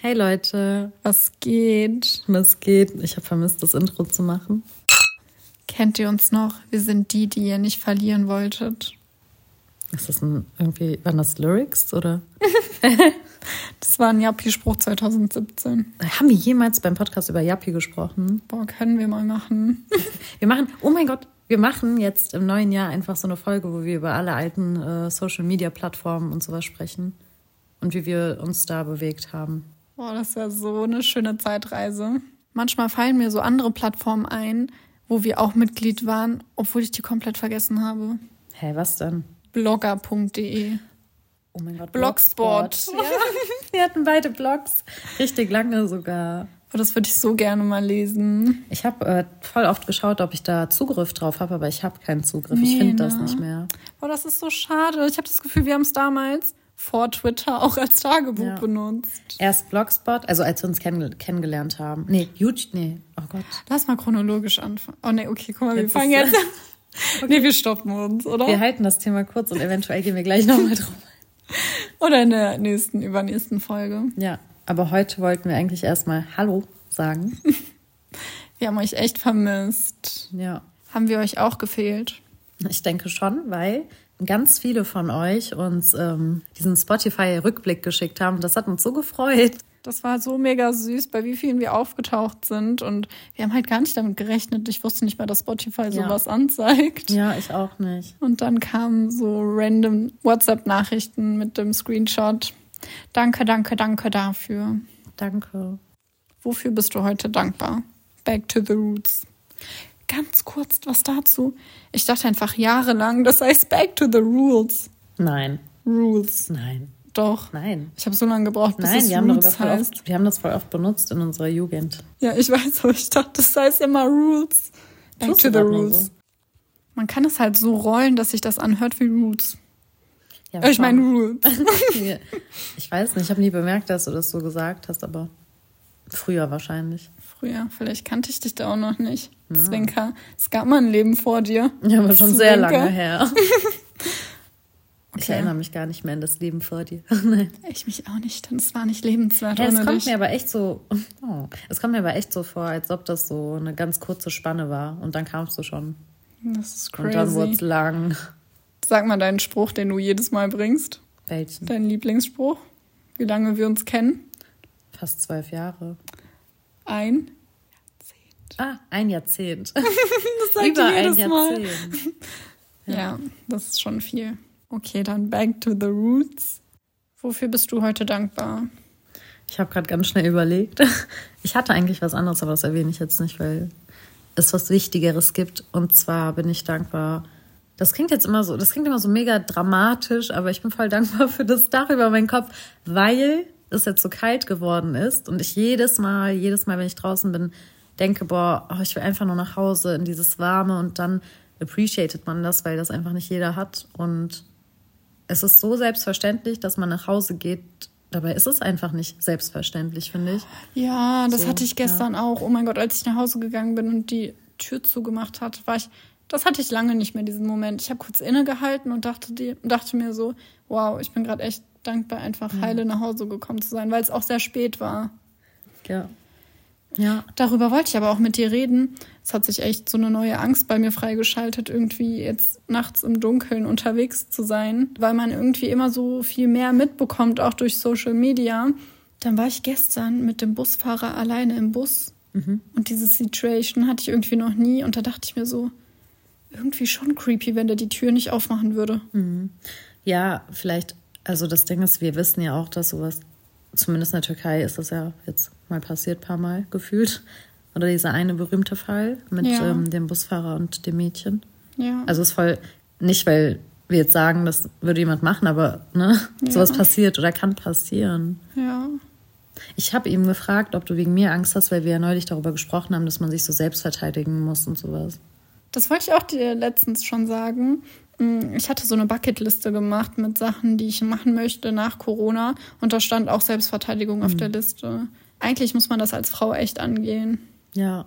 Hey Leute, Was geht? was geht? Ich habe vermisst, das Intro zu machen. Kennt ihr uns noch? Wir sind die, die ihr nicht verlieren wolltet. Ist das ein, irgendwie, waren das Lyrics oder? Das war ein Jappi-Spruch 2017. Haben wir jemals beim Podcast über Yappi gesprochen? Boah, können wir mal machen. Wir machen, oh mein Gott, wir machen jetzt im neuen Jahr einfach so eine Folge, wo wir über alle alten äh, Social Media Plattformen und sowas sprechen und wie wir uns da bewegt haben. Boah, das wäre so eine schöne Zeitreise. Manchmal fallen mir so andere Plattformen ein, wo wir auch Mitglied waren, obwohl ich die komplett vergessen habe. Hä, was denn? Blogger.de. Oh mein Gott, Blogspot. Ja. wir hatten beide Blogs, richtig lange sogar. Oh, das würde ich so gerne mal lesen. Ich habe äh, voll oft geschaut, ob ich da Zugriff drauf habe, aber ich habe keinen Zugriff. ich Nee, finde das ne? nicht mehr. Boah, das ist so schade. Ich habe das Gefühl, wir haben es damals vor Twitter auch als Tagebuch Ja. benutzt. Erst Blogspot, also als wir uns kenn kennengelernt haben. Nee, YouTube, nee, oh Gott. Lass mal chronologisch anfangen. Oh nee, okay, guck mal, wir Jetzt fangen ist- jetzt an. Nee, wir stoppen uns, oder? Wir halten das Thema kurz und eventuell gehen wir gleich nochmal drauf. Oder in der nächsten, übernächsten Folge. Ja, aber heute wollten wir eigentlich erstmal Hallo sagen. Wir haben euch echt vermisst. Ja, Haben wir euch auch gefehlt? ich denke schon, weil ganz viele von euch uns ähm, diesen Spotify-Rückblick geschickt haben. Das hat uns so gefreut. Das war so mega süß, bei wie vielen wir aufgetaucht sind. Und wir haben halt gar nicht damit gerechnet. Ich wusste nicht mal, dass Spotify Ja. sowas anzeigt. Ja, ich auch nicht. Und dann kamen so random WhatsApp-Nachrichten mit dem Screenshot. Danke, danke, danke dafür. Danke. Wofür bist du heute dankbar? Back to the roots. Ganz kurz was dazu. Ich dachte einfach jahrelang, das heißt Back to the rules. Nein, Rules. nein, Doch. nein. Ich habe so lange gebraucht, bis Nein, es wir haben, voll heißt. oft, wir haben das voll oft benutzt in unserer Jugend. Ja, ich weiß, aber ich dachte, das heißt immer Rules. Back Tust to the rules. so. Man kann es halt so rollen, dass sich das anhört wie Roots. Ja, ich schon. meine Rules. ich weiß nicht, ich habe nie bemerkt, dass du das so gesagt hast, aber früher wahrscheinlich. Früher, vielleicht kannte ich dich da auch noch nicht. Zwinker. Es gab mal ein Leben vor dir. Ja, aber schon sehr Zwinker. lange her. Ich Okay. erinnere mich gar nicht mehr an das Leben vor dir. Ich mich auch nicht, denn es war nicht lebenswert Ja, es kommt dich. mir aber echt so, oh, es kommt mir aber echt so vor, als ob das so eine ganz kurze Spanne war und dann kamst du schon. Das ist Und dann wurde es crazy. lang. Sag mal deinen Spruch, den du jedes Mal bringst. Welchen? Dein Lieblingsspruch. Wie lange wir uns kennen. Fast zwölf Jahre. Ein. Ah, ein Jahrzehnt. Das sagt Über ihr ein jedes Mal. Jahrzehnt. Ja. das ist schon viel. Okay, dann back to the roots. Wofür bist du heute dankbar? Ich habe gerade ganz schnell überlegt. Ich hatte eigentlich was anderes, aber das erwähne ich jetzt nicht, weil es was Wichtigeres gibt. Und zwar bin ich dankbar. Das klingt jetzt immer so, das klingt immer so mega dramatisch, aber ich bin voll dankbar für das Dach über meinen Kopf, weil es jetzt so kalt geworden ist und ich jedes Mal, jedes Mal, wenn ich draußen bin, denke, boah, oh, ich will einfach nur nach Hause in dieses Warme und dann appreciated man das, weil das einfach nicht jeder hat. Und es ist so selbstverständlich, dass man nach Hause geht. Dabei ist es einfach nicht selbstverständlich, finde ich. Ja, das So, hatte ich gestern auch. Oh mein Gott, als ich nach Hause gegangen bin und die Tür zugemacht hat, war ich. Das hatte ich lange nicht mehr, diesen Moment. Ich habe kurz innegehalten und dachte, die, dachte mir so, wow, ich bin gerade echt dankbar, einfach heile nach Hause gekommen zu sein, weil es auch sehr spät war. Ja. Ja. Darüber wollte ich aber auch mit dir reden. Es hat sich echt so eine neue Angst bei mir freigeschaltet, irgendwie jetzt nachts im Dunkeln unterwegs zu sein, weil man irgendwie immer so viel mehr mitbekommt, auch durch Social Media. Dann war ich gestern mit dem Busfahrer alleine im Bus und diese Situation hatte ich irgendwie noch nie und da dachte ich mir so, irgendwie schon creepy, wenn der die Tür nicht aufmachen würde. Ja, vielleicht, also das Ding ist, wir wissen ja auch, dass sowas, zumindest in der Türkei ist das ja jetzt mal passiert, paar Mal gefühlt. Oder dieser eine berühmte Fall mit Ja. ähm, dem Busfahrer und dem Mädchen. Ja. Also es ist voll, nicht weil wir jetzt sagen, das würde jemand machen, aber ne, Ja. sowas passiert oder kann passieren. ja. Ich habe ihm gefragt, ob du wegen mir Angst hast, weil wir ja neulich darüber gesprochen haben, dass man sich so selbst verteidigen muss und sowas. Das wollte ich auch dir letztens schon sagen. Mm, Ich hatte so eine Bucketliste gemacht mit Sachen, die ich machen möchte nach Corona. Und da stand auch Selbstverteidigung auf der Liste. Eigentlich muss man das als Frau echt angehen. Ja,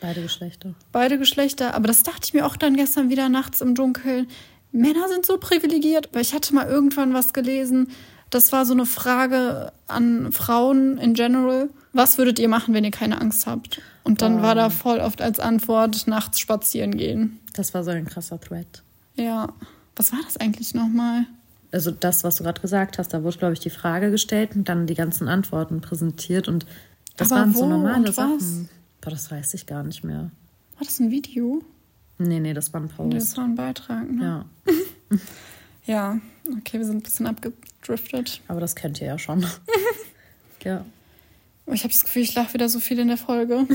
beide Geschlechter. Beide Geschlechter. Aber das dachte ich mir auch dann gestern wieder nachts im Dunkeln. Männer sind so privilegiert. Weil ich hatte mal irgendwann was gelesen, Das war so eine Frage an Frauen in general. Was würdet ihr machen, wenn ihr keine Angst habt? Und dann Oh. war da voll oft als Antwort nachts spazieren gehen. Das war so ein krasser Thread. Ja. Was war das eigentlich nochmal? Also das, was du gerade gesagt hast, da wurde, glaube ich, die Frage gestellt und dann die ganzen Antworten präsentiert und das Aber waren so normale? Sachen. Boah, das weiß ich gar nicht mehr. War das ein Video? Nee, nee, das war ein Nee, Das Post. war ein Beitrag, ne? Ja, Ja. Okay, wir sind ein bisschen abgedriftet. aber das kennt ihr ja schon. ja, Ich habe das Gefühl, ich lache wieder so viel in der Folge.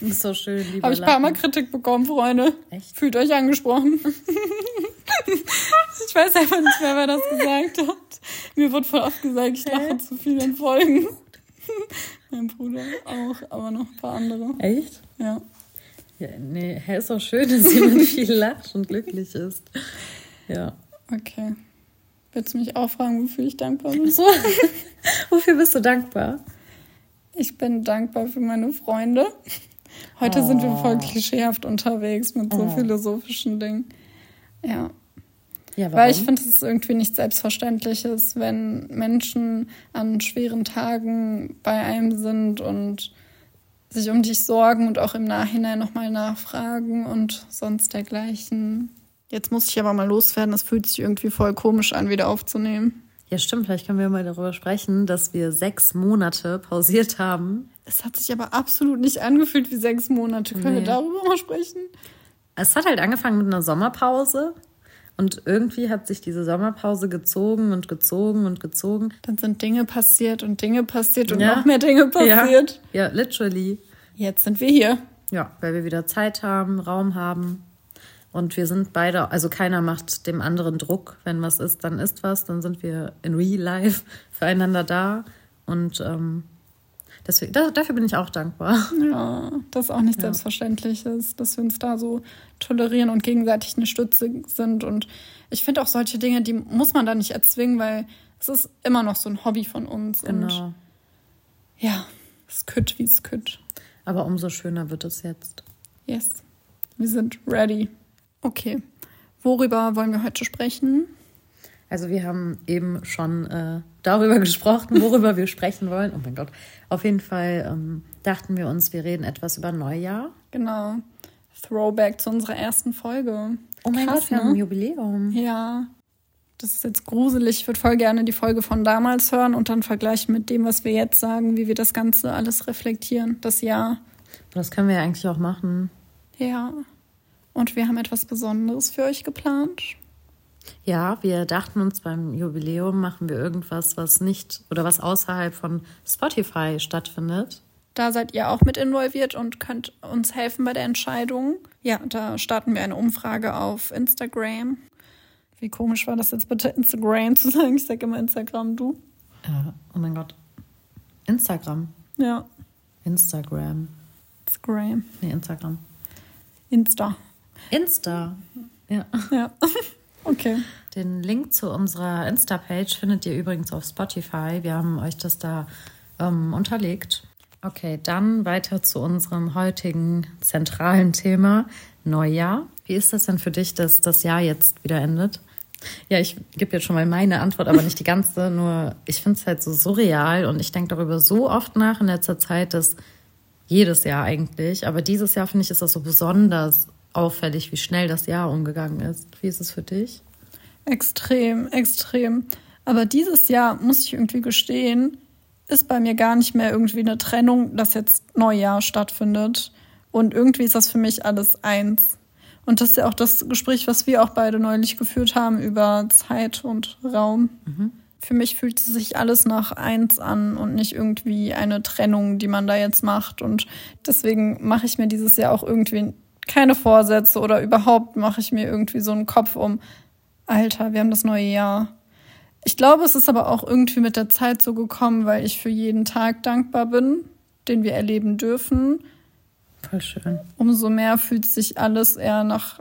ist so schön, lieber Habe ich ein paar Mal. Kritik bekommen, Freunde. Echt? Fühlt euch angesprochen. ich weiß einfach nicht mehr, wer das gesagt hat. Mir wird voll oft gesagt, ich lache zu viel in Folgen. mein Bruder auch, aber noch ein paar andere. Echt? Ja. Ja, nee, hä, ist doch schön, dass jemand viel lacht und glücklich ist. Ja. Okay. Willst du mich auch fragen, wofür ich dankbar bin? So, wofür bist du dankbar? Ich bin dankbar für meine Freunde. Heute sind wir voll Oh. klischeehaft unterwegs mit so Oh. philosophischen Dingen. Ja, Ja? Weil ich finde, es ist irgendwie nicht Selbstverständliches, wenn Menschen an schweren Tagen bei einem sind und sich um dich sorgen und auch im Nachhinein nochmal nachfragen und sonst dergleichen. Jetzt muss ich aber mal loswerden, es fühlt sich irgendwie voll komisch an, wieder aufzunehmen. Ja, stimmt. Vielleicht können wir mal darüber sprechen, dass wir sechs Monate pausiert haben. Es hat sich aber absolut nicht angefühlt wie sechs Monate. Können wir Nee. darüber mal sprechen? Es hat halt angefangen mit einer Sommerpause. Und irgendwie hat sich diese Sommerpause gezogen und gezogen und gezogen. Dann sind Dinge passiert und Dinge passiert und Ja. noch mehr Dinge passiert. Ja, ja, literally. Jetzt sind wir hier. Ja, weil wir wieder Zeit haben, Raum haben. Und wir sind beide, also keiner macht dem anderen Druck. Wenn was ist, dann ist was. Dann sind wir in real life füreinander da. Und ähm, deswegen, da, dafür bin ich auch dankbar. Ja, das ist auch nicht selbstverständlich ist, dass wir uns da so tolerieren und gegenseitig eine Stütze sind. Und ich finde auch solche Dinge, die muss man da nicht erzwingen, weil es ist immer noch so ein Hobby von uns. Und Genau. ja, es kütt, wie es kütt. Aber umso schöner wird es jetzt. Yes, wir sind ready. Okay, worüber wollen wir heute sprechen? Also wir haben eben schon äh, darüber gesprochen, worüber wir sprechen wollen. Oh mein Gott. Auf jeden Fall ähm, dachten wir uns, wir reden etwas über Neujahr. Genau, Throwback zu unserer ersten Folge. Oh mein Krass, Gott, wir haben ein ne? Jubiläum. Ja, das ist jetzt gruselig. Ich würde voll gerne die Folge von damals hören und dann vergleichen mit dem, was wir jetzt sagen, wie wir das Ganze alles reflektieren, das Jahr. Das können wir ja eigentlich auch machen. Ja. Und wir haben etwas Besonderes für euch geplant. Ja, wir dachten uns beim Jubiläum machen wir irgendwas, was nicht oder was außerhalb von Spotify stattfindet. Da seid ihr auch mit involviert und könnt uns helfen bei der Entscheidung. Ja, da starten wir eine Umfrage auf Instagram. Wie komisch war das jetzt bitte, Instagram zu sagen? Ich sage immer Instagram, du. Äh, oh mein Gott. Instagram. Ja, Instagram. Instagram. Nee, Instagram. Insta. Insta. Ja. Ja. okay. Den Link zu unserer Insta-Page findet ihr übrigens auf Spotify. Wir haben euch das da ähm, unterlegt. Okay, dann weiter zu unserem heutigen zentralen Thema Neujahr. Wie ist das denn für dich, dass das Jahr jetzt wieder endet? Ja, ich gebe jetzt schon mal meine Antwort, aber nicht die ganze. Nur ich finde es halt so surreal und ich denke darüber so oft nach in letzter Zeit, dass jedes Jahr eigentlich, aber dieses Jahr finde ich, ist das so besonders auffällig, wie schnell das Jahr umgegangen ist. Wie ist es für dich? Extrem, extrem. Aber dieses Jahr, muss ich irgendwie gestehen, ist bei mir gar nicht mehr irgendwie eine Trennung, dass jetzt Neujahr stattfindet. Und irgendwie ist das für mich alles eins. Und das ist ja auch das Gespräch, was wir auch beide neulich geführt haben über Zeit und Raum. Für mich fühlt es sich alles nach eins an und nicht irgendwie eine Trennung, die man da jetzt macht. Und deswegen mache ich mir dieses Jahr auch irgendwie keine Vorsätze oder überhaupt mache ich mir irgendwie so einen Kopf um, Alter, wir haben das neue Jahr. Ich glaube, es ist aber auch irgendwie mit der Zeit so gekommen, weil ich für jeden Tag dankbar bin, den wir erleben dürfen. Voll schön. Umso mehr fühlt sich alles eher nach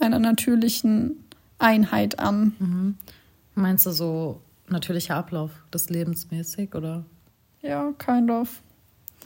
einer natürlichen Einheit an. Meinst du so natürlicher Ablauf des Lebens mäßig oder? Ja, kind of.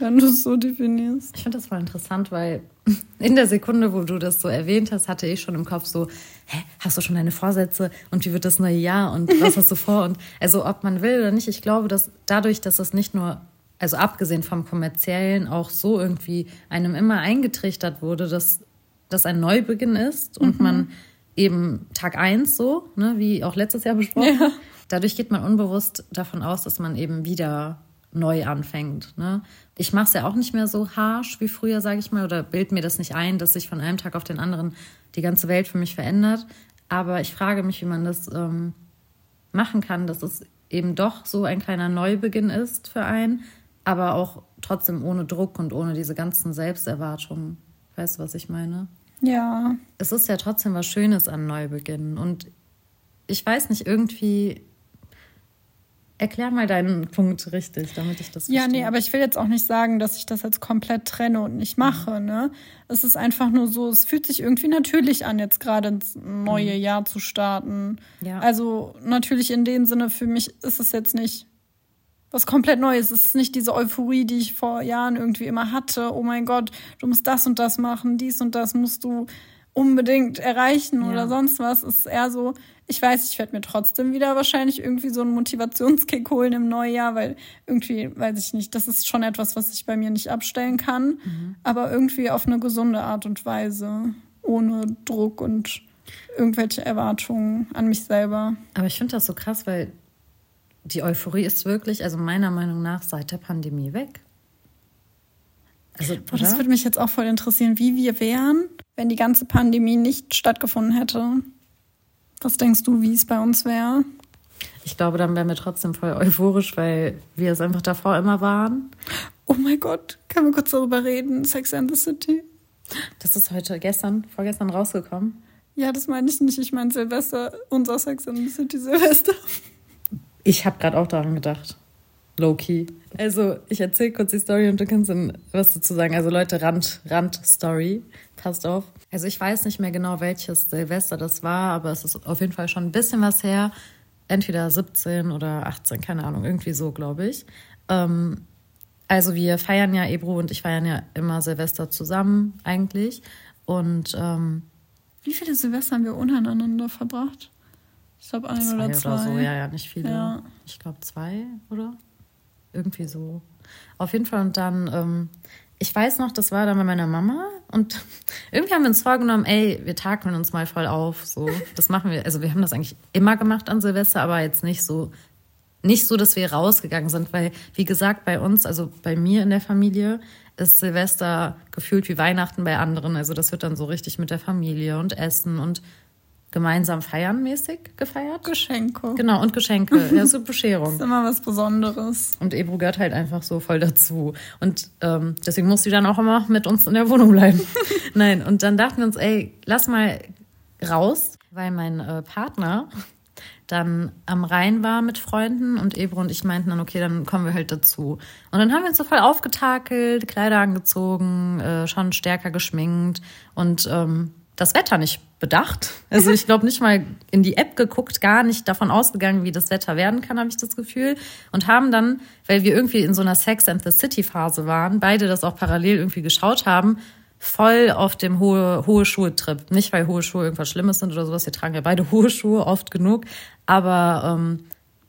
Wenn du es so definierst. Ich finde das voll interessant, weil in der Sekunde, wo du das so erwähnt hast, hatte ich schon im Kopf so, hä, hast du schon deine Vorsätze und wie wird das neue Jahr und was hast du vor? Und also ob man will oder nicht, ich glaube, dass dadurch, dass das nicht nur, also abgesehen vom kommerziellen, auch so irgendwie einem immer eingetrichtert wurde, dass das ein Neubeginn ist und mhm. man eben Tag eins so, ne, wie auch letztes Jahr besprochen. Ja. Dadurch geht man unbewusst davon aus, dass man eben wieder neu anfängt. Ne? Ich mache es ja auch nicht mehr so harsh wie früher, sage ich mal, oder bild mir das nicht ein, dass sich von einem Tag auf den anderen die ganze Welt für mich verändert. Aber ich frage mich, wie man das ähm, machen kann, dass es eben doch so ein kleiner Neubeginn ist für einen, aber auch trotzdem ohne Druck und ohne diese ganzen Selbsterwartungen. Weißt du, was ich meine? Ja. Es ist ja trotzdem was Schönes an Neubeginn. Und ich weiß nicht, irgendwie Erklär mal deinen Punkt richtig, damit ich das Ja, verstehe. nee, aber ich will jetzt auch nicht sagen, dass ich das jetzt komplett trenne und nicht mache. Mhm. Ne? Es ist einfach nur so, es fühlt sich irgendwie natürlich an, jetzt gerade ins neue mhm. Jahr zu starten. Ja. Also natürlich in dem Sinne, für mich ist es jetzt nicht was komplett Neues. Es ist nicht diese Euphorie, die ich vor Jahren irgendwie immer hatte. Oh mein Gott, du musst das und das machen, dies und das musst du unbedingt erreichen ja. oder sonst was. Es ist eher so, ich weiß, ich werde mir trotzdem wieder wahrscheinlich irgendwie so einen Motivationskick holen im Neujahr, weil irgendwie, weiß ich nicht, das ist schon etwas, was ich bei mir nicht abstellen kann, mhm. aber irgendwie auf eine gesunde Art und Weise, ohne Druck und irgendwelche Erwartungen an mich selber. Aber ich finde das so krass, weil die Euphorie ist wirklich, also meiner Meinung nach, seit der Pandemie weg. Also, Boah, das würde mich jetzt auch voll interessieren, wie wir wären, wenn die ganze Pandemie nicht stattgefunden hätte. Was denkst du, wie es bei uns wäre? Ich glaube, dann wären wir trotzdem voll euphorisch, weil wir es einfach davor immer waren. Oh mein Gott, können wir kurz darüber reden? Sex and the City. Das ist heute, gestern, vorgestern rausgekommen. Ja, das meine ich nicht. Ich meine Silvester, unser Sex and the City Silvester. Ich habe gerade auch daran gedacht. Low-key. Also, ich erzähle kurz die Story und du kannst dann was dazu sagen. Also, Leute, Rand, Rand-Story. Passt auf. Also, ich weiß nicht mehr genau, welches Silvester das war, aber es ist auf jeden Fall schon ein bisschen was her. Entweder 17 oder 18, keine Ahnung, irgendwie so, glaube ich. Ähm, also, wir feiern ja, Ebro und ich feiern ja immer Silvester zusammen, eigentlich. Und. Ähm, Wie viele Silvester haben wir untereinander verbracht? Ich glaube, ein oder zwei. Oder so, ja, ja, nicht viele. Ja. Ich glaube, zwei, oder? Irgendwie so. Auf jeden Fall und dann, ähm, ich weiß noch, das war dann bei meiner Mama und irgendwie haben wir uns vorgenommen, ey, wir takeln uns mal voll auf. So, das machen wir. Also wir haben das eigentlich immer gemacht an Silvester, aber jetzt nicht so, nicht so, dass wir rausgegangen sind, weil, wie gesagt, bei uns, also bei mir in der Familie, ist Silvester gefühlt wie Weihnachten bei anderen. Also das wird dann so richtig mit der Familie und Essen und gemeinsam feiern mäßig gefeiert. Geschenke. Genau, und Geschenke. Ja, so Bescherung. das ist immer was Besonderes. Und Ebru gehört halt einfach so voll dazu. Und ähm, deswegen muss sie dann auch immer mit uns in der Wohnung bleiben. Nein, und dann dachten wir uns, ey, lass mal raus, weil mein äh, Partner dann am Rhein war mit Freunden und Ebro und ich meinten dann, okay, dann kommen wir halt dazu. Und dann haben wir uns so voll aufgetakelt, Kleider angezogen, äh, schon stärker geschminkt und ähm, das Wetter nicht bedacht. Also ich glaube nicht mal in die App geguckt, gar nicht davon ausgegangen, wie das Wetter werden kann, habe ich das Gefühl. Und haben dann, weil wir irgendwie in so einer Sex and the City Phase waren, beide das auch parallel irgendwie geschaut haben, voll auf dem hohe, hohe Schuhe-Trip. Nicht, weil hohe Schuhe irgendwas Schlimmes sind oder sowas. Wir tragen ja beide hohe Schuhe oft genug. Aber ähm,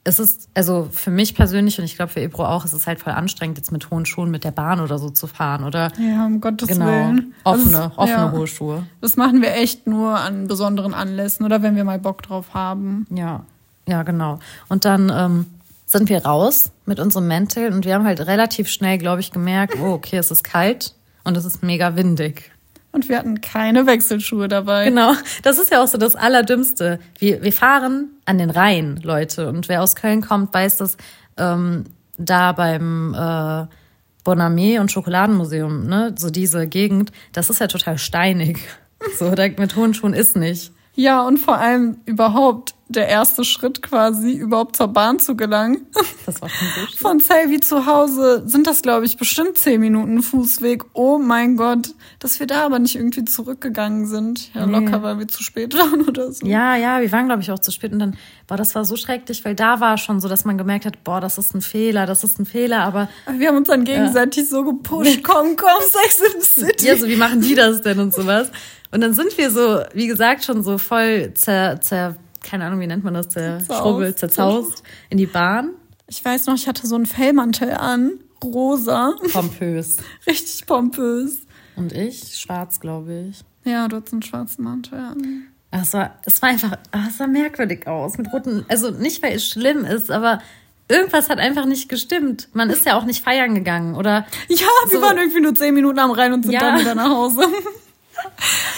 es ist, also für mich persönlich und ich glaube für Ebro auch, es ist halt voll anstrengend, jetzt mit hohen Schuhen mit der Bahn oder so zu fahren, oder? Ja, um Gottes genau, Willen. Offene, ist, offene ja, hohe Schuhe. Das machen wir echt nur an besonderen Anlässen oder wenn wir mal Bock drauf haben. Ja, ja, genau. Und dann ähm, sind wir raus mit unserem Mäntel und wir haben halt relativ schnell, glaube ich, gemerkt, oh, okay, es ist kalt und es ist mega windig. Und wir hatten keine Wechselschuhe dabei. Genau, das ist ja auch so das Allerdümmste. Wir, wir fahren an den Rhein, Leute. Und wer aus Köln kommt, weiß, dass ähm, da beim äh, Bonamé und Schokoladenmuseum, ne, so diese Gegend, das ist ja total steinig. So, mit hohen Schuhen ist nicht. Ja, und vor allem überhaupt, der erste Schritt quasi, überhaupt zur Bahn zu gelangen. Das war schon so Von Selvi zu Hause sind das, glaube ich, bestimmt zehn Minuten Fußweg. Oh mein Gott, dass wir da aber nicht irgendwie zurückgegangen sind. Ja, locker, weil wir zu spät waren oder so. Ja, ja, wir waren, glaube ich, auch zu spät. Und dann, boah, das war so schrecklich, weil da war schon so, dass man gemerkt hat, boah, das ist ein Fehler, das ist ein Fehler, aber. Wir haben uns dann gegenseitig ja. so gepusht, komm, komm, Sex in the City. Ja, so, wie machen die das denn und sowas? Und dann sind wir so, wie gesagt, schon so voll zer, zer keine Ahnung, wie nennt man das, zerschrubbelt, zerzaust in die Bahn. Ich weiß noch, ich hatte so einen Fellmantel an, rosa. Pompös. Richtig pompös. Und ich? Schwarz, glaube ich. Ja, du hattest einen schwarzen Mantel an. Es war, es war einfach, es sah merkwürdig aus. Mit roten, also nicht, weil es schlimm ist, aber irgendwas hat einfach nicht gestimmt. Man ist ja auch nicht feiern gegangen, oder? Ja, wir so. waren irgendwie nur zehn Minuten am Rhein und sind ja. dann wieder nach Hause.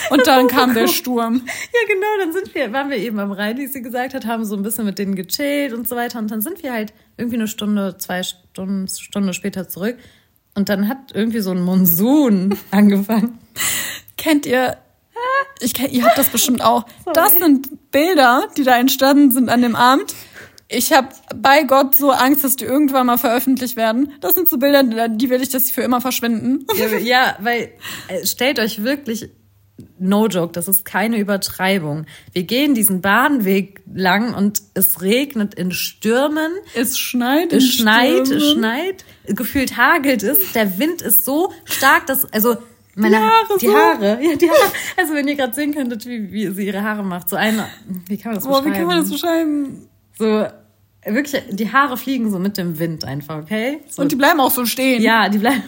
Und dann kam der Sturm. Ja, genau, dann sind wir, waren wir eben am Rhein, wie sie gesagt hat, haben so ein bisschen mit denen gechillt und so weiter. Und dann sind wir halt irgendwie eine Stunde, zwei Stunden, Stunde später zurück. Und dann hat irgendwie so ein Monsun angefangen. Kennt ihr, ich ihr habt das bestimmt auch. Sorry. Das sind Bilder, die da entstanden sind an dem Abend. Ich habe bei Gott so Angst, dass die irgendwann mal veröffentlicht werden. Das sind so Bilder, die will ich, dass sie für immer verschwinden. Ja, ja weil äh, stellt euch wirklich no joke, das ist keine Übertreibung. Wir gehen diesen Bahnweg lang und es regnet in Stürmen. Es schneit. Es schneit, Stürmen. es schneit. Gefühlt hagelt es. Der Wind ist so stark, dass, also, meine die Haare. Die Haare. Ja, die Haare. Also, wenn ihr gerade sehen könntet, wie, wie sie ihre Haare macht. So eine, wie kann man das Boah, beschreiben? wie kann man das beschreiben? So, wirklich, die Haare fliegen so mit dem Wind einfach, okay? So. Und die bleiben auch so stehen. Ja, die bleiben.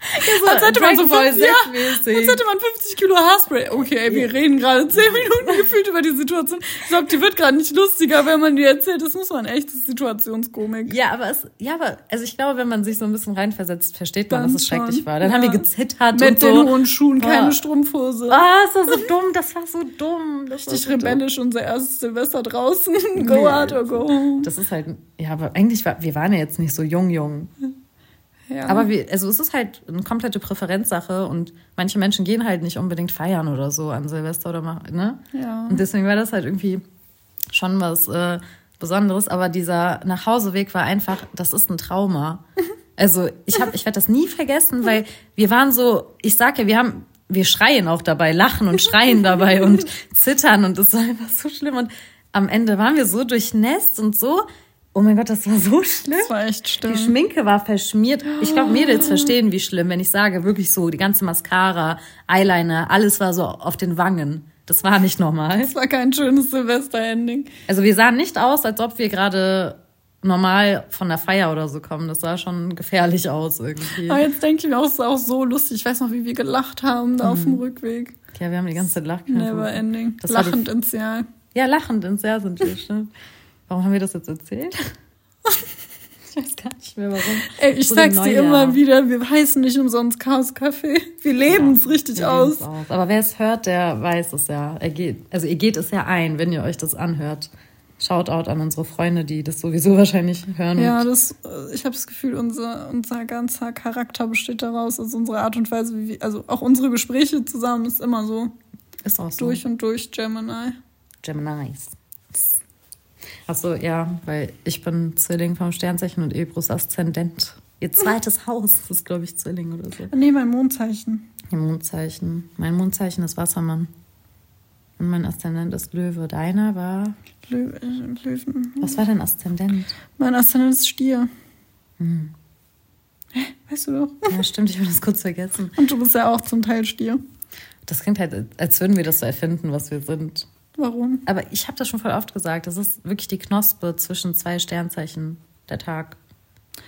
Ja, so als hätte man so 50, ja, als hätte man 50 Kilo Haarspray. Okay, ey, wir reden gerade 10 Minuten gefühlt über die Situation. Ich glaube, die wird gerade nicht lustiger, wenn man die erzählt. Das muss man echt, das ist Situationskomik. Ja, aber es, ja, aber, also ich glaube, wenn man sich so ein bisschen reinversetzt, versteht man, Dann dass es schon. schrecklich war. Dann ja. haben wir gezittert Mit und so. den hohen Schuhen, keine Strumpfhose. Ah, oh, das war so dumm, das war so dumm. Das Richtig so rebellisch, dumm. unser erstes Silvester draußen. go ja, hard or go home. Das ist halt, ja, aber eigentlich war, wir waren ja jetzt nicht so jung, jung. Ja. Aber wir, also es ist halt eine komplette Präferenzsache und manche Menschen gehen halt nicht unbedingt feiern oder so an Silvester oder machen, ne? Ja. Und deswegen war das halt irgendwie schon was äh, Besonderes. Aber dieser Nachhauseweg war einfach, das ist ein Trauma. Also ich habe, ich werde das nie vergessen, weil wir waren so, ich sag ja, wir haben, wir schreien auch dabei, lachen und schreien dabei und zittern und es war einfach so schlimm. Und am Ende waren wir so durchnässt und so Oh mein Gott, das war so schlimm. Das war echt schlimm. Die Schminke war verschmiert. Ich glaube, Mädels verstehen, wie schlimm, wenn ich sage, wirklich so, die ganze Mascara, Eyeliner, alles war so auf den Wangen. Das war nicht normal. Das war kein schönes Silvester-Ending. Also wir sahen nicht aus, als ob wir gerade normal von der Feier oder so kommen. Das sah schon gefährlich aus irgendwie. Aber jetzt denke ich mir auch, es ist auch so lustig. Ich weiß noch, wie wir gelacht haben da mhm. auf dem Rückweg. Ja, wir haben die ganze Zeit lacht. Never ending. Das lachend ins Jahr. Ja, lachend ins Jahr sind wir, stimmt. Warum haben wir das jetzt erzählt? ich weiß gar nicht mehr warum. Ey, ich so sag's dir immer wieder, wir heißen nicht umsonst Chaos Café. Wir leben es ja, richtig aus. aus. Aber wer es hört, der weiß es ja. Er geht, also ihr geht es ja ein, wenn ihr euch das anhört. Shoutout an unsere Freunde, die das sowieso wahrscheinlich hören. Ja, das, äh, ich habe das Gefühl, unser, unser ganzer Charakter besteht daraus, also unsere Art und Weise, wie wir, also auch unsere Gespräche zusammen ist immer so. Ist auch so. Durch und durch Gemini. Geminis. Achso, ja, weil ich bin Zwilling vom Sternzeichen und Ebrus Aszendent. Ihr zweites Haus ist, glaube ich, Zwilling oder so. Nee, mein Mondzeichen. Ihr Mondzeichen. Mein Mondzeichen ist Wassermann. Und mein Aszendent ist Löwe. Deiner war. Lö Löwen. Was war dein Aszendent? Mein Aszendent ist Stier. Hm. Hä? Weißt du doch? Ja, stimmt, ich habe das kurz vergessen. Und du bist ja auch zum Teil Stier. Das klingt halt, als würden wir das so erfinden, was wir sind. Warum? Aber ich habe das schon voll oft gesagt. Das ist wirklich die Knospe zwischen zwei Sternzeichen, der Tag.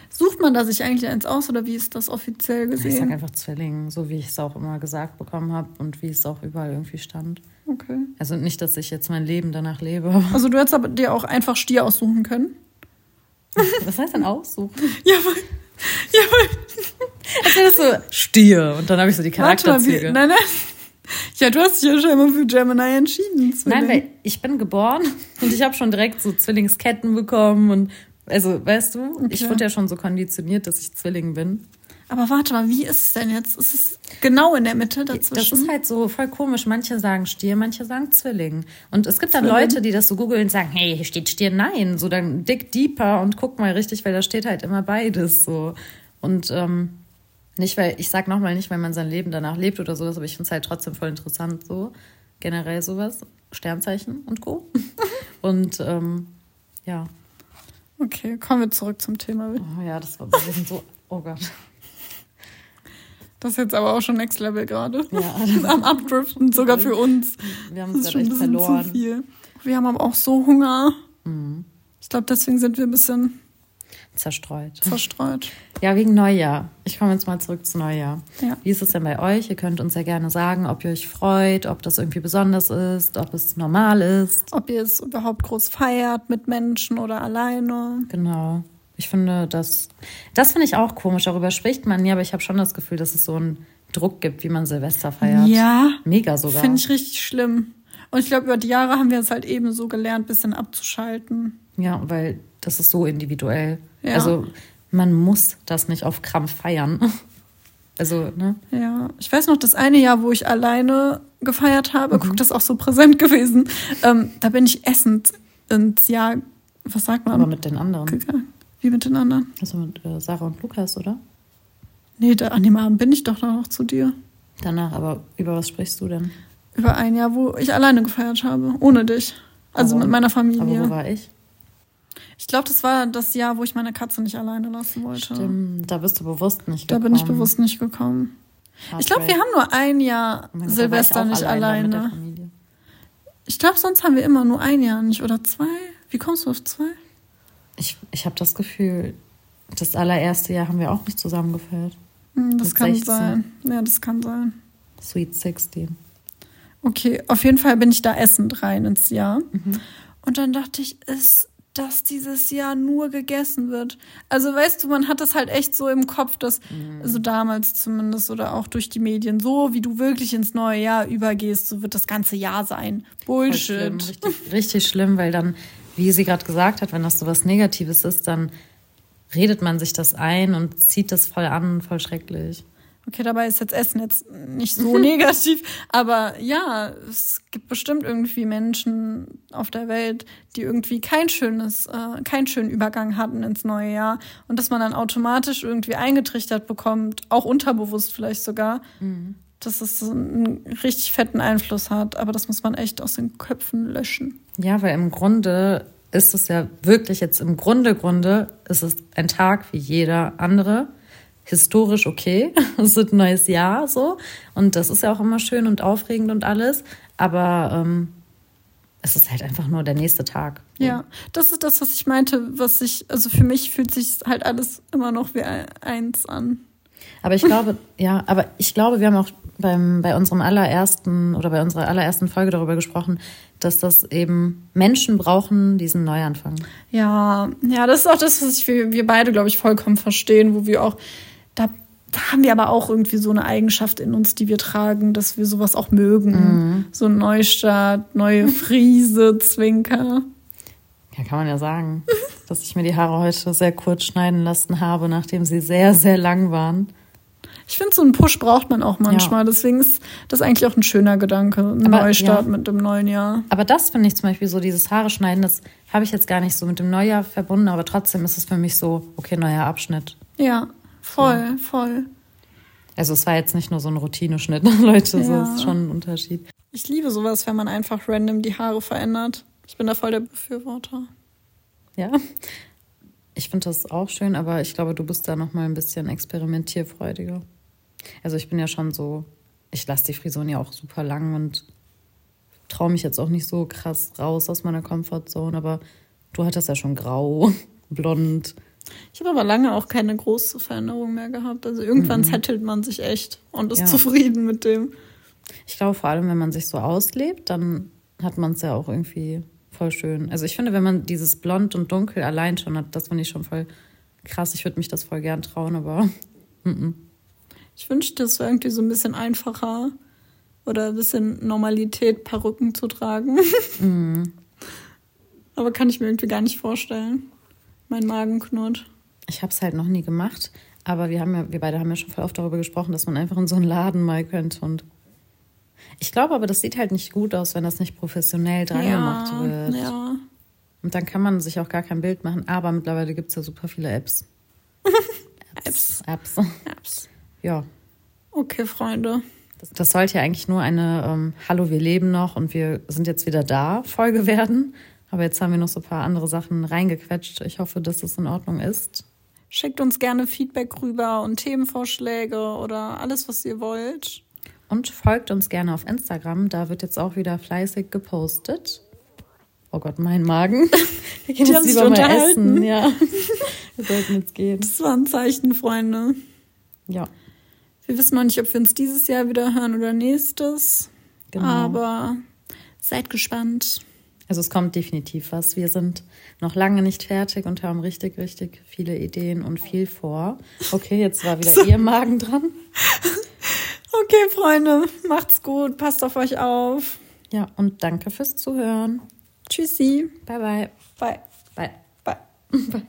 Sucht man da sich eigentlich eins aus oder wie ist das offiziell gesehen? Ich sag einfach Zwilling, so wie ich es auch immer gesagt bekommen habe und wie es auch überall irgendwie stand. Okay. Also nicht, dass ich jetzt mein Leben danach lebe. Also du hättest aber dir auch einfach Stier aussuchen können? Was heißt denn aussuchen? ja, weil. Ja, weil. Als wäre das so Stier und dann habe ich so die Charakterzüge. Nein, nein. Ja, du hast dich ja schon immer für Gemini entschieden. Zwilling. Nein, weil ich bin geboren und ich habe schon direkt so Zwillingsketten bekommen und also, weißt du, okay. ich wurde ja schon so konditioniert, dass ich Zwilling bin. Aber warte mal, wie ist es denn jetzt? Ist es genau in der Mitte dazwischen? Das ist halt so voll komisch. Manche sagen Stier, manche sagen Zwilling. Und es gibt dann Zwilling? Leute, die das so googeln und sagen, hey, hier steht Stier. Nein, so dann dick deeper und guck mal richtig, weil da steht halt immer beides so. Und ähm, nicht, weil, ich sag nochmal nicht, weil man sein Leben danach lebt oder sowas, aber ich finde es halt trotzdem voll interessant so. Generell sowas. Sternzeichen und Co. und ähm, ja. Okay, kommen wir zurück zum Thema. Oh ja, das war wir sind so, oh Gott. Das ist jetzt aber auch schon Next Level gerade. Ja. Am Abdriften, sogar für uns. Wir haben es gerade echt verloren. Wir haben aber auch so Hunger. Mhm. Ich glaube, deswegen sind wir ein bisschen Zerstreut. zerstreut. Ja, wegen Neujahr. Ich komme jetzt mal zurück zu Neujahr. Ja. Wie ist es denn bei euch? Ihr könnt uns ja gerne sagen, ob ihr euch freut, ob das irgendwie besonders ist, ob es normal ist. Ob ihr es überhaupt groß feiert, mit Menschen oder alleine. Genau. Ich finde, das, das finde ich auch komisch. Darüber spricht man nie, aber ich habe schon das Gefühl, dass es so einen Druck gibt, wie man Silvester feiert. Ja, Mega sogar. finde ich richtig schlimm. Und ich glaube, über die Jahre haben wir es halt eben so gelernt, bisschen abzuschalten. Ja, weil das ist so individuell. Ja. Also man muss das nicht auf Krampf feiern. Also, ne? Ja, ich weiß noch, das eine Jahr, wo ich alleine gefeiert habe, guck, das ist auch so präsent gewesen. Ähm, da bin ich essend ins Jahr, was sagt man? Aber mit den anderen. gegangen. Wie mit den anderen? Also mit äh, Sarah und Lukas, oder? Nee, da, an dem Abend bin ich doch noch zu dir. Danach, aber über was sprichst du denn? Über ein Jahr, wo ich alleine gefeiert habe, ohne dich. Also Aber- mit meiner Aber Familie. wo war ich? Ich glaube, das war das Jahr, wo ich meine Katze nicht alleine lassen wollte. Stimmt, da bist du bewusst nicht Da gekommen. bin ich bewusst nicht gekommen. Ich glaube, wir haben nur ein Jahr Oh mein Gott, da Silvester nicht alleine alleine. Ich glaube, sonst haben wir immer nur ein Jahr nicht oder zwei. Wie kommst du auf zwei? Ich, ich habe das Gefühl, das allererste Jahr haben wir auch nicht zusammen gefeiert. Hm, das Mit kann 16. sein. Ja, das kann sein. Sweet 16. Okay, auf jeden Fall bin ich da essend rein ins Jahr. Mhm. Und dann dachte ich, ist dass dieses Jahr nur gegessen wird. Also weißt du, man hat das halt echt so im Kopf, dass, Mhm. also damals zumindest oder auch durch die Medien, so wie du wirklich ins neue Jahr übergehst, so wird das ganze Jahr sein. Voll schlimm, Bullshit. richtig, richtig schlimm, weil dann, wie sie gerade gesagt hat, wenn das so was Negatives ist, dann redet man sich das ein und zieht das voll an, voll schrecklich. Okay, dabei ist jetzt Essen jetzt nicht so negativ, aber ja, es gibt bestimmt irgendwie Menschen auf der Welt, die irgendwie kein schönes, äh, keinen schönen Übergang hatten ins neue Jahr und dass man dann automatisch irgendwie eingetrichtert bekommt, auch unterbewusst vielleicht sogar, dass es so einen richtig fetten Einfluss hat. Aber das muss man echt aus den Köpfen löschen. Ja, weil im Grunde ist es ja wirklich jetzt im Grunde, Grunde ist es ein Tag wie jeder andere. Historisch okay. Es wird ein neues Jahr so. Und das ist ja auch immer schön und aufregend und alles. Aber ähm, es ist halt einfach nur der nächste Tag. Ja, das ist das, was ich meinte, was ich, also für mich fühlt sich halt alles immer noch wie ein- eins an. Aber ich glaube, ja, aber ich glaube, wir haben auch beim, bei unserem allerersten oder bei unserer allerersten Folge darüber gesprochen, dass das eben Menschen brauchen diesen Neuanfang. Ja, ja, das ist auch das, was ich, wir, wir beide, glaube ich, vollkommen verstehen, wo wir auch, da, haben wir aber auch irgendwie so eine Eigenschaft in uns, die wir tragen, dass wir sowas auch mögen. So ein Neustart, neue Friese, Zwinker. Ja, kann man ja sagen, dass ich mir die Haare heute sehr kurz schneiden lassen habe, nachdem sie sehr, sehr lang waren. Ich finde, so einen Push braucht man auch manchmal. Deswegen ist das eigentlich auch ein schöner Gedanke. Ein Aber, Neustart ja. mit dem neuen Jahr. Aber das finde ich zum Beispiel so, dieses Haare schneiden, das habe ich jetzt gar nicht so mit dem Neujahr verbunden, aber trotzdem ist es für mich so, okay, neuer Abschnitt. Ja, voll, voll. Also es war jetzt nicht nur so ein Routineschnitt, Leute, so Ja. ist schon ein Unterschied. Ich liebe sowas, wenn man einfach random die Haare verändert. Ich bin da voll der Befürworter. Ja. Ich finde das auch schön, aber ich glaube, du bist da noch mal ein bisschen experimentierfreudiger. Also ich bin ja schon so, ich lasse die Frisuren ja auch super lang und traue mich jetzt auch nicht so krass raus aus meiner Comfortzone, aber du hattest ja schon grau, blond. Ich habe aber lange auch keine große Veränderung mehr gehabt. Also irgendwann zettelt man sich echt und ist Ja. zufrieden mit dem. Ich glaube, vor allem, wenn man sich so auslebt, dann hat man es ja auch irgendwie voll schön. Also ich finde, wenn man dieses Blond und Dunkel allein schon hat, das finde ich schon voll krass. Ich würde mich das voll gern trauen, aber Ich wünschte, es wäre irgendwie so ein bisschen einfacher oder ein bisschen Normalität, Perücken zu tragen. Aber kann ich mir irgendwie gar nicht vorstellen. Mein Magen knurrt. Ich habe es halt noch nie gemacht, aber wir haben ja, wir beide haben ja schon voll oft darüber gesprochen, dass man einfach in so einen Laden mal könnte und ich glaube aber, das sieht halt nicht gut aus, wenn das nicht professionell dran Ja, gemacht wird. ja. Und dann kann man sich auch gar kein Bild machen, aber mittlerweile gibt es ja super viele Apps. Apps. Apps. Apps. Ja. Okay, Freunde. Das, das sollte ja eigentlich nur eine ähm, Hallo, wir leben noch und wir sind jetzt wieder da Folge werden. Aber jetzt haben wir noch so ein paar andere Sachen reingequetscht. Ich hoffe, dass das in Ordnung ist. Schickt uns gerne Feedback rüber und Themenvorschläge oder alles, was ihr wollt. Und folgt uns gerne auf Instagram. Da wird jetzt auch wieder fleißig gepostet. Oh Gott, mein Magen. Wir gehen jetzt lieber mal unterhalten. essen. Ja. Wir sollten jetzt gehen. Das war ein Zeichen, Freunde. Ja, Wir wissen noch nicht, ob wir uns dieses Jahr wieder hören oder nächstes. genau. Aber seid gespannt. Also es kommt definitiv was. Wir sind noch lange nicht fertig und haben richtig, richtig viele Ideen und viel vor. Okay, jetzt war wieder Ihr Magen dran. Okay, Freunde, macht's gut, passt auf euch auf. Ja, und danke fürs Zuhören. Tschüssi. Bye, bye. Bye. Bye. Bye. Bye.